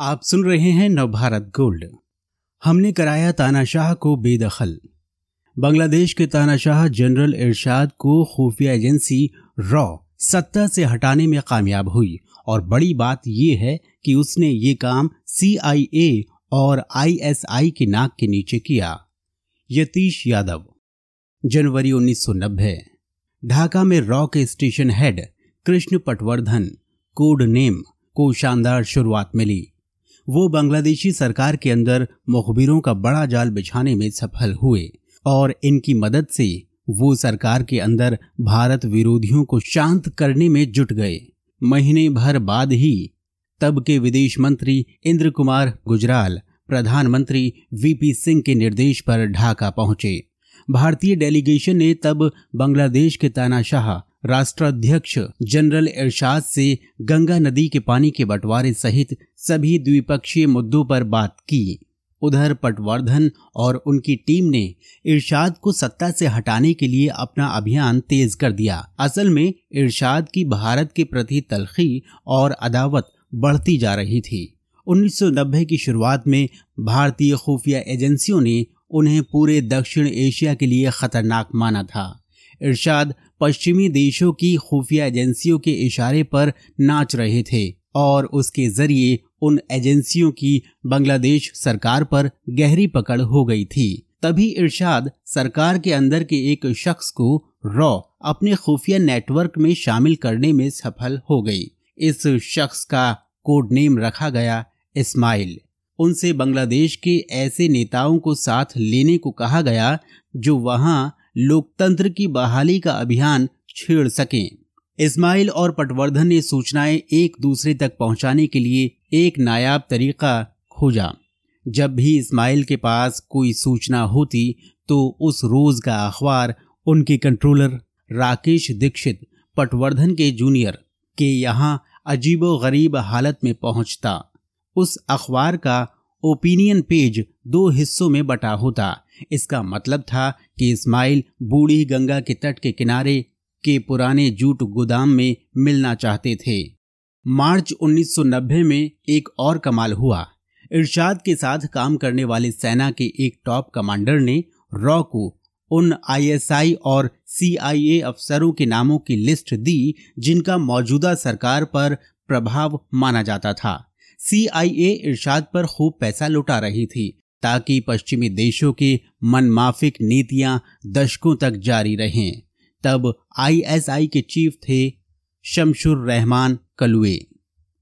आप सुन रहे हैं नवभारत गोल्ड। हमने कराया तानाशाह को बेदखल। बांग्लादेश के तानाशाह जनरल इरशाद को खुफिया एजेंसी रॉ सत्ता से हटाने में कामयाब हुई और बड़ी बात यह है कि उसने ये काम सीआईए और आईएसआई के नाक के नीचे किया। यतीश यादव, जनवरी 1990 ढाका में रॉ के station head Krishna Patwardhan, code name को शानदार शुरुआत मिली। वो बांग्लादेशी सरकार के अंदर मुखबिरों का बड़ा जाल बिछाने में सफल हुए और इनकी मदद से वो सरकार के अंदर भारत विरोधियों को शांत करने में जुट गए। महीने भर बाद ही तब के विदेश मंत्री इंद्र कुमार गुजराल, प्रधानमंत्री वीपी सिंह के निर्देश पर ढाका पहुँचे। भारतीय डेलीगेशन ने तब बांग्लादेश के तानाशाह राष्ट्राध्यक्ष जनरल इरशाद से गंगा नदी के पानी के बंटवारे सहित सभी द्विपक्षीय मुद्दों पर बात की। उधर पटवर्धन और उनकी टीम ने इरशाद को सत्ता से हटाने के लिए अपना अभियान तेज कर दिया। असल में इरशाद की भारत के प्रति तलखी और अदावत बढ़ती जा रही थी। 1990 की शुरुआत में भारतीय खुफिया एजेंसियों ने उन्हें पूरे दक्षिण एशिया के लिए खतरनाक माना था। इरशाद पश्चिमी देशों की खुफिया एजेंसियों के इशारे पर नाच रहे थे और उसके ज़रिए उन एजेंसियों की बांग्लादेश सरकार पर गहरी पकड़ हो गई थी। तभी इरशाद सरकार के अंदर के एक शख्स को रॉ अपने खुफिया नेटवर्क में शामिल करने में सफल हो गई। इस शख्स का कोड नेम रखा गया इस्माइल। उनसे बांग्लादेश के ऐसे नेताओं को साथ लेने को कहा गया जो वहाँ लोकतंत्र की बहाली का अभियान छेड़ सकें। इस्माइल और पटवर्धन ने सूचनाएँ एक दूसरे तक पहुँचाने के लिए एक नायाब तरीका खोजा। जब भी इस्माइल के पास कोई सूचना होती तो उस रोज का अखबार उनके कंट्रोलर, राकेश दीक्षित, पटवर्धन के जूनियर, के यहाँ अजीबो गरीब हालत में पहुँचता। उस अखबार का ओपिनियन पेज दो हिस्सों में बटा होता। इसका मतलब था कि इस्माइल बूढ़ी गंगा के तट के किनारे के पुराने जूट गोदाम में मिलना चाहते थे। मार्च 1990 में एक और कमाल हुआ। इरशाद के साथ काम करने वाले सेना के एक टॉप कमांडर ने रॉ को उन आईएसआई और सीआईए अफसरों के नामों की लिस्ट दी, जिनका मौजूदा सरकार पर प्रभाव माना जाता था। सीआईए इरशाद पर खूब पैसा लुटा रही थी, ताकि पश्चिमी देशों की मनमाफिक नीतियाँ दशकों तक जारी रहें। तब आईएसआई के चीफ थे शमशुर रहमान कलुए।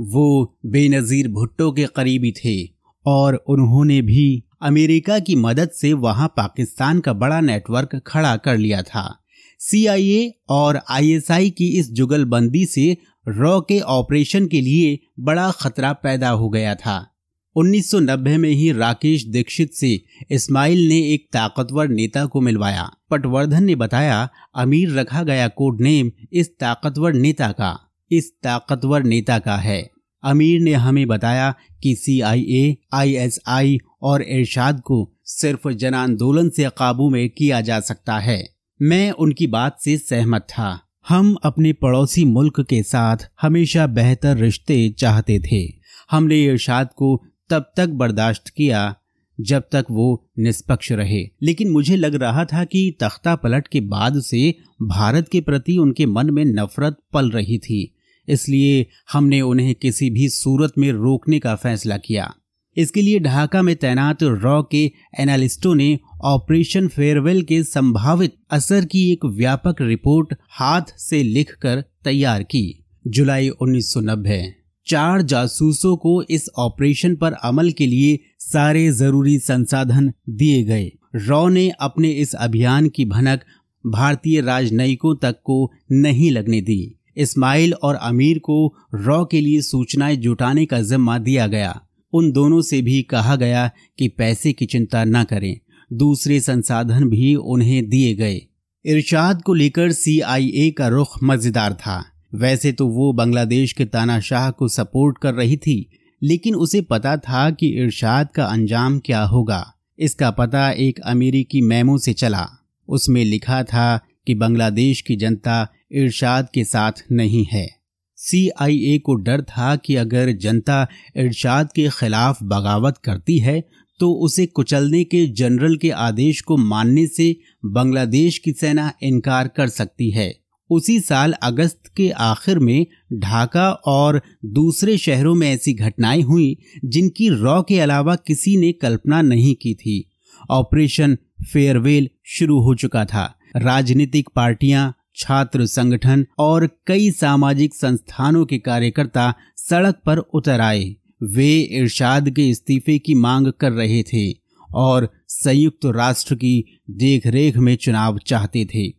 वो बेनजीर भुट्टो के करीबी थे, और उन्होंने भी अमेरिका की मदद से वहाँ पाकिस्तान का बड़ा नेटवर्क खड़ा कर लिया था। सीआईए और आईएसआई की इस जुगलबंदी से रॉ के ऑपरेशन के लिए बड़ा खतरा पैदा हो गया था। 1990 में ही राकेश दीक्षित से इस्माइल ने एक ताकतवर नेता को मिलवाया। पटवर्धन ने बताया, अमीर रखा गया कोड नेम इस ताकतवर नेता का, इस ताकतवर नेता का है। अमीर ने हमें बताया कि सी आई ए आई एस आई और इरशाद को सिर्फ़ जन आंदोलन से काबू में किया जा सकता है। मैं उनकी बात से सहमत था। हम अपने पड़ोसी मुल्क के साथ हमेशा बेहतर रिश्ते चाहते थे। हमने इरशाद को तब तक बर्दाश्त किया जब तक वो निष्पक्ष रहे। लेकिन मुझे लग रहा था कि तख्ता पलट के बाद से भारत के प्रति उनके मन में नफरत पल रही थी। इसलिए हमने उन्हें किसी भी सूरत में रोकने का फैसला किया। इसके लिए ढाका में तैनात रॉ के एनालिस्टों ने ऑपरेशन फेयरवेल के संभावित असर की एक व्यापक रिपोर्ट हाथ से लिखकर तैयार की। जुलाई 1990 चार जासूसों को इस ऑपरेशन पर अमल के लिए सारे ज़रूरी संसाधन दिए गए। रॉ ने अपने इस अभियान की भनक भारतीय राजनयिकों तक को नहीं लगने दी। इस्माइल और अमीर को रॉ के लिए सूचनाएँ जुटाने का जिम्मा दिया गया। उन दोनों से भी कहा गया कि पैसे की चिंता न करें। दूसरे संसाधन भी उन्हें दिए गए। इरशाद को लेकर सीआईए का रुख मज़ेदार था। वैसे तो वो बांग्लादेश के तानाशाह को सपोर्ट कर रही थी, लेकिन उसे पता था कि इरशाद का अंजाम क्या होगा। इसका पता एक अमेरिकी मेमो से चला। उसमें लिखा था कि बांग्लादेश की जनता इरशाद के साथ नहीं है। सीआईए को डर था कि अगर जनता इरशाद के खिलाफ बगावत करती है तो उसे कुचलने के जनरल के आदेश को मानने से बांग्लादेश की सेना इनकार कर सकती है। उसी साल अगस्त के आखिर में ढाका और दूसरे शहरों में ऐसी घटनाएँ हुई, जिनकी रॉ के अलावा किसी ने कल्पना नहीं की थी। ऑपरेशन फेयरवेल शुरू हो चुका था। राजनीतिक पार्टियाँ छात्र संगठन और कई सामाजिक संस्थानों के कार्यकर्ता सड़क पर उतर आए। वे इरशाद के इस्तीफे की मांग कर रहे थे और संयुक्त राष्ट्र की देखरेख में चुनाव चाहते थे।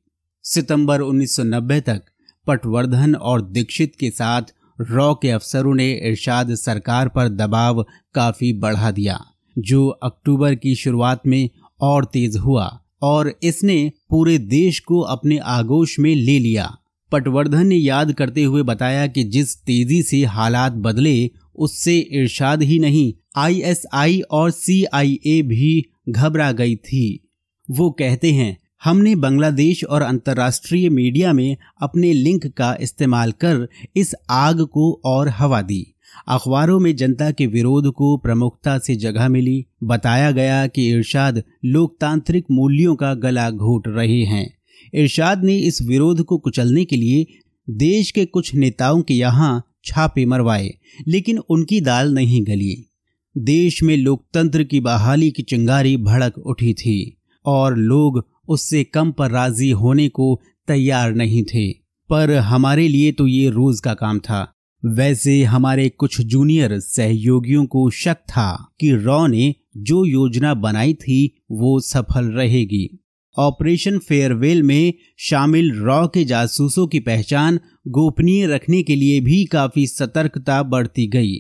सितंबर 1990 तक पटवर्धन और दीक्षित के साथ रॉ के अफसरों ने इरशाद सरकार पर दबाव काफ़ी बढ़ा दिया, जो अक्टूबर की शुरुआत में और तेज हुआ। और इसने पूरे देश को अपने आगोश में ले लिया। पटवर्धन ने याद करते हुए बताया कि जिस तेज़ी से हालात बदले, उससे इरशाद ही नहीं आईएसआई और सीआईए भी घबरा गई थी। वो कहते हैं, हमने बांग्लादेश और अंतर्राष्ट्रीय मीडिया में अपने लिंक का इस्तेमाल कर इस आग को और हवा दी। अखबारों में जनता के विरोध को प्रमुखता से जगह मिली। बताया गया कि इरशाद लोकतांत्रिक मूल्यों का गला घोट रहे हैं। इरशाद ने इस विरोध को कुचलने के लिए देश के कुछ नेताओं के यहाँ छापे मरवाए, लेकिन उनकी दाल नहीं गली। देश में लोकतंत्र की बहाली की चिंगारी भड़क उठी थी और लोग उससे कम पर राज़ी होने को तैयार नहीं थे। पर हमारे लिए तो ये रोज का काम था। वैसे हमारे कुछ जूनियर सहयोगियों को शक था कि रॉ ने जो योजना बनाई थी वो सफल रहेगी। ऑपरेशन फेयरवेल में शामिल रॉ के जासूसों की पहचान गोपनीय रखने के लिए भी काफ़ी सतर्कता बढ़ती गई।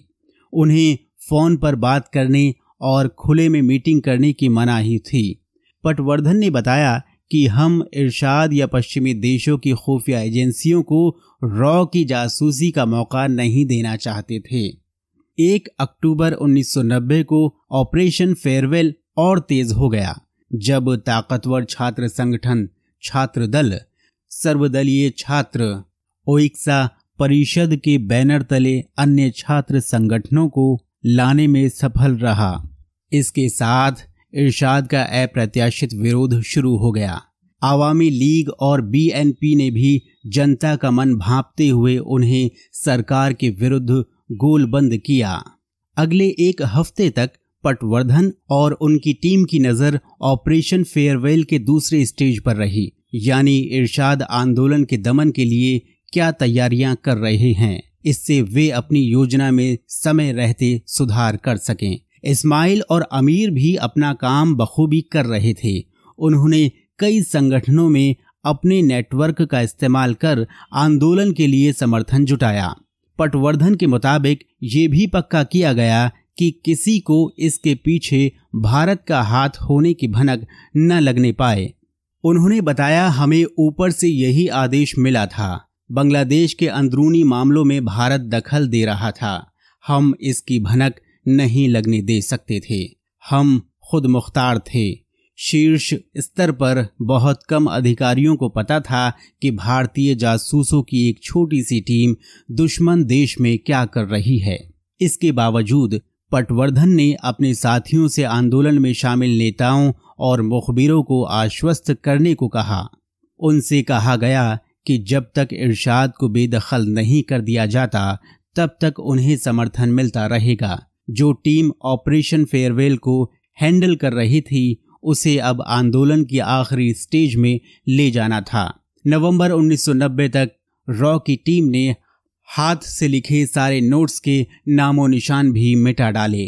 उन्हें फ़ोन पर बात करने और खुले में मीटिंग करने की मनाही थी। पटवर्धन ने बताया कि हम इरशाद या पश्चिमी देशों की खुफिया एजेंसियों को रॉ की जासूसी का मौका नहीं देना चाहते थे। एक अक्टूबर 1990 को ऑपरेशन फेयरवेल और तेज हो गया, जब ताकतवर छात्र संगठन छात्र दल सर्वदलीय छात्र, ओइक्सा परिषद के बैनर तले अन्य छात्र संगठनों को लाने में सफल रहा। इसके साथ इरशाद का अप्रत्याशित विरोध शुरू हो गया। आवामी लीग और बीएनपी ने भी जनता का मन भांपते हुए उन्हें सरकार के विरुद्ध गोलबंद किया। अगले एक हफ़्ते तक पटवर्धन और उनकी टीम की नज़र ऑपरेशन फेयरवेल के दूसरे स्टेज पर रही। यानी इरशाद आंदोलन के दमन के लिए क्या तैयारियाँ कर रहे हैं, इससे वे अपनी योजना में समय रहते सुधार कर सकें। इस्माइल और अमीर भी अपना काम बखूबी कर रहे थे। उन्होंने कई संगठनों में अपने नेटवर्क का इस्तेमाल कर आंदोलन के लिए समर्थन जुटाया। पटवर्धन के मुताबिक ये भी पक्का किया गया कि किसी को इसके पीछे भारत का हाथ होने की भनक न लगने पाए। उन्होंने बताया, हमें ऊपर से यही आदेश मिला था। बांग्लादेश के अंदरूनी मामलों में भारत दखल दे रहा था। हम इसकी भनक नहीं लगने दे सकते थे। हम खुद मुख्तार थे। शीर्ष स्तर पर बहुत कम अधिकारियों को पता था कि भारतीय जासूसों की एक छोटी सी टीम दुश्मन देश में क्या कर रही है। इसके बावजूद पटवर्धन ने अपने साथियों से आंदोलन में शामिल नेताओं और मुखबिरों को आश्वस्त करने को कहा। उनसे कहा गया कि जब तक इरशाद को बेदखल नहीं कर दिया जाता, तब तक उन्हें समर्थन मिलता रहेगा। जो टीम ऑपरेशन फेयरवेल को हैंडल कर रही थी, उसे अब आंदोलन की आखिरी स्टेज में ले जाना था। नवंबर 1990 तक रॉ की टीम ने हाथ से लिखे सारे नोट्स के नामो निशान भी मिटा डाले।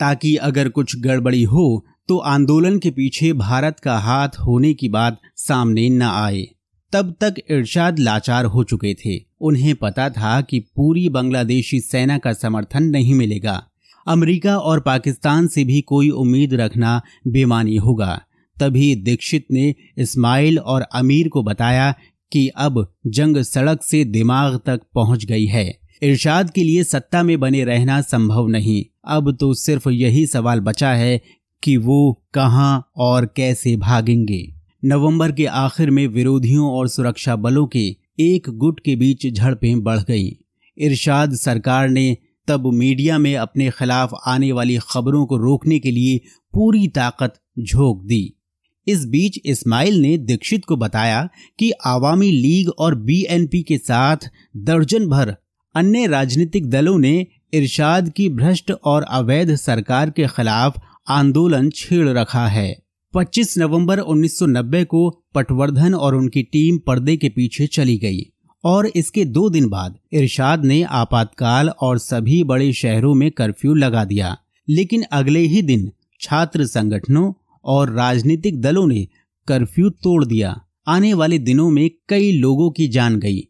ताकि अगर कुछ गड़बड़ी हो तो आंदोलन के पीछे भारत का हाथ होने की बात सामने न आए। तब तक इरशाद लाचार हो चुके थे। उन्हें पता था कि पूरी बांग्लादेशी सेना का समर्थन नहीं मिलेगा। अमेरिका और पाकिस्तान से भी कोई उम्मीद रखना बेमानी होगा। तभी दीक्षित ने इस्माइल और अमीर को बताया कि अब जंग सड़क से दिमाग तक पहुँच गई है। इरशाद के लिए सत्ता में बने रहना संभव नहीं। अब तो सिर्फ़ यही सवाल बचा है कि वो कहाँ और कैसे भागेंगे। नवंबर के आखिर में विरोधियों और सुरक्षा बलों के एक गुट के बीच झड़पें बढ़ गईं। इरशाद सरकार ने तब मीडिया में अपने खिलाफ आने वाली खबरों को रोकने के लिए पूरी ताकत झोंक दी। इस बीच इस्माइल ने दीक्षित को बताया कि आवामी लीग और बीएनपी के साथ दर्जन भर अन्य राजनीतिक दलों ने इरशाद की भ्रष्ट और अवैध सरकार के खिलाफ आंदोलन छेड़ रखा है। 25 नवंबर 1990 को पटवर्धन और उनकी टीम पर्दे के पीछे चली गई। और इसके दो दिन बाद इरशाद ने आपातकाल और सभी बड़े शहरों में कर्फ्यू लगा दिया। लेकिन अगले ही दिन छात्र संगठनों और राजनीतिक दलों ने कर्फ्यू तोड़ दिया। आने वाले दिनों में कई लोगों की जान गई,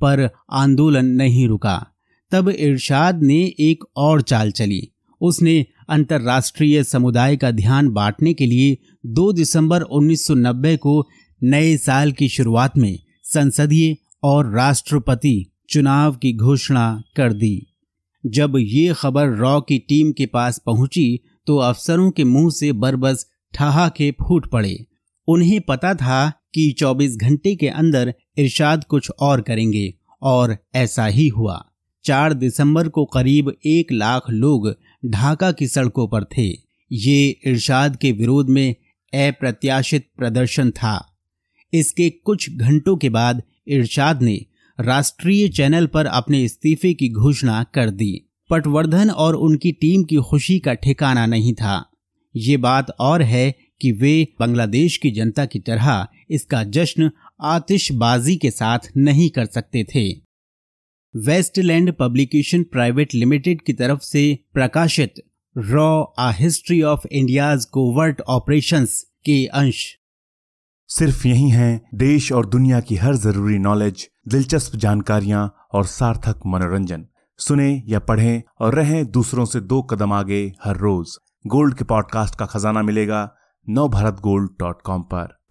पर आंदोलन नहीं रुका। तब इरशाद ने एक और चाल चली। उसने अंतर्राष्ट्रीय समुदाय का ध्यान बांटने के लिए 2 दिसंबर 1990 को नए साल की शुरुआत में संसदीय और राष्ट्रपति चुनाव की घोषणा कर दी। जब ये खबर रॉ की टीम के पास पहुँची तो अफसरों के मुँह से बरबस ठहाके फूट पड़े। उन्हें पता था कि 24 घंटे के अंदर इरशाद कुछ और करेंगे, और ऐसा ही हुआ। 4 दिसंबर को करीब एक लाख लोग ढाका की सड़कों पर थे। ये इरशाद के विरोध में अप्रत्याशित प्रदर्शन था। इसके कुछ घंटों के बाद इरशाद ने राष्ट्रीय चैनल पर अपने इस्तीफे की घोषणा कर दी। पटवर्धन और उनकी टीम की खुशी का ठिकाना नहीं था। ये बात और है कि वे बांग्लादेश की जनता की तरह इसका जश्न आतिशबाजी के साथ नहीं कर सकते थे। वेस्टलैंड पब्लिकेशन प्राइवेट लिमिटेड की तरफ़ से प्रकाशित raw a history of India's covert operations के अंश सिर्फ़ यही है देश और दुनिया की हर ज़रूरी नॉलेज दिलचस्प जानकारियाँ और सार्थक मनोरंजन। सुने या पढ़ें और रहें दूसरों से दो कदम आगे हर रोज। गोल्ड के पॉडकास्ट का खजाना मिलेगा नव भारत गोल्ड डॉट कॉम पर।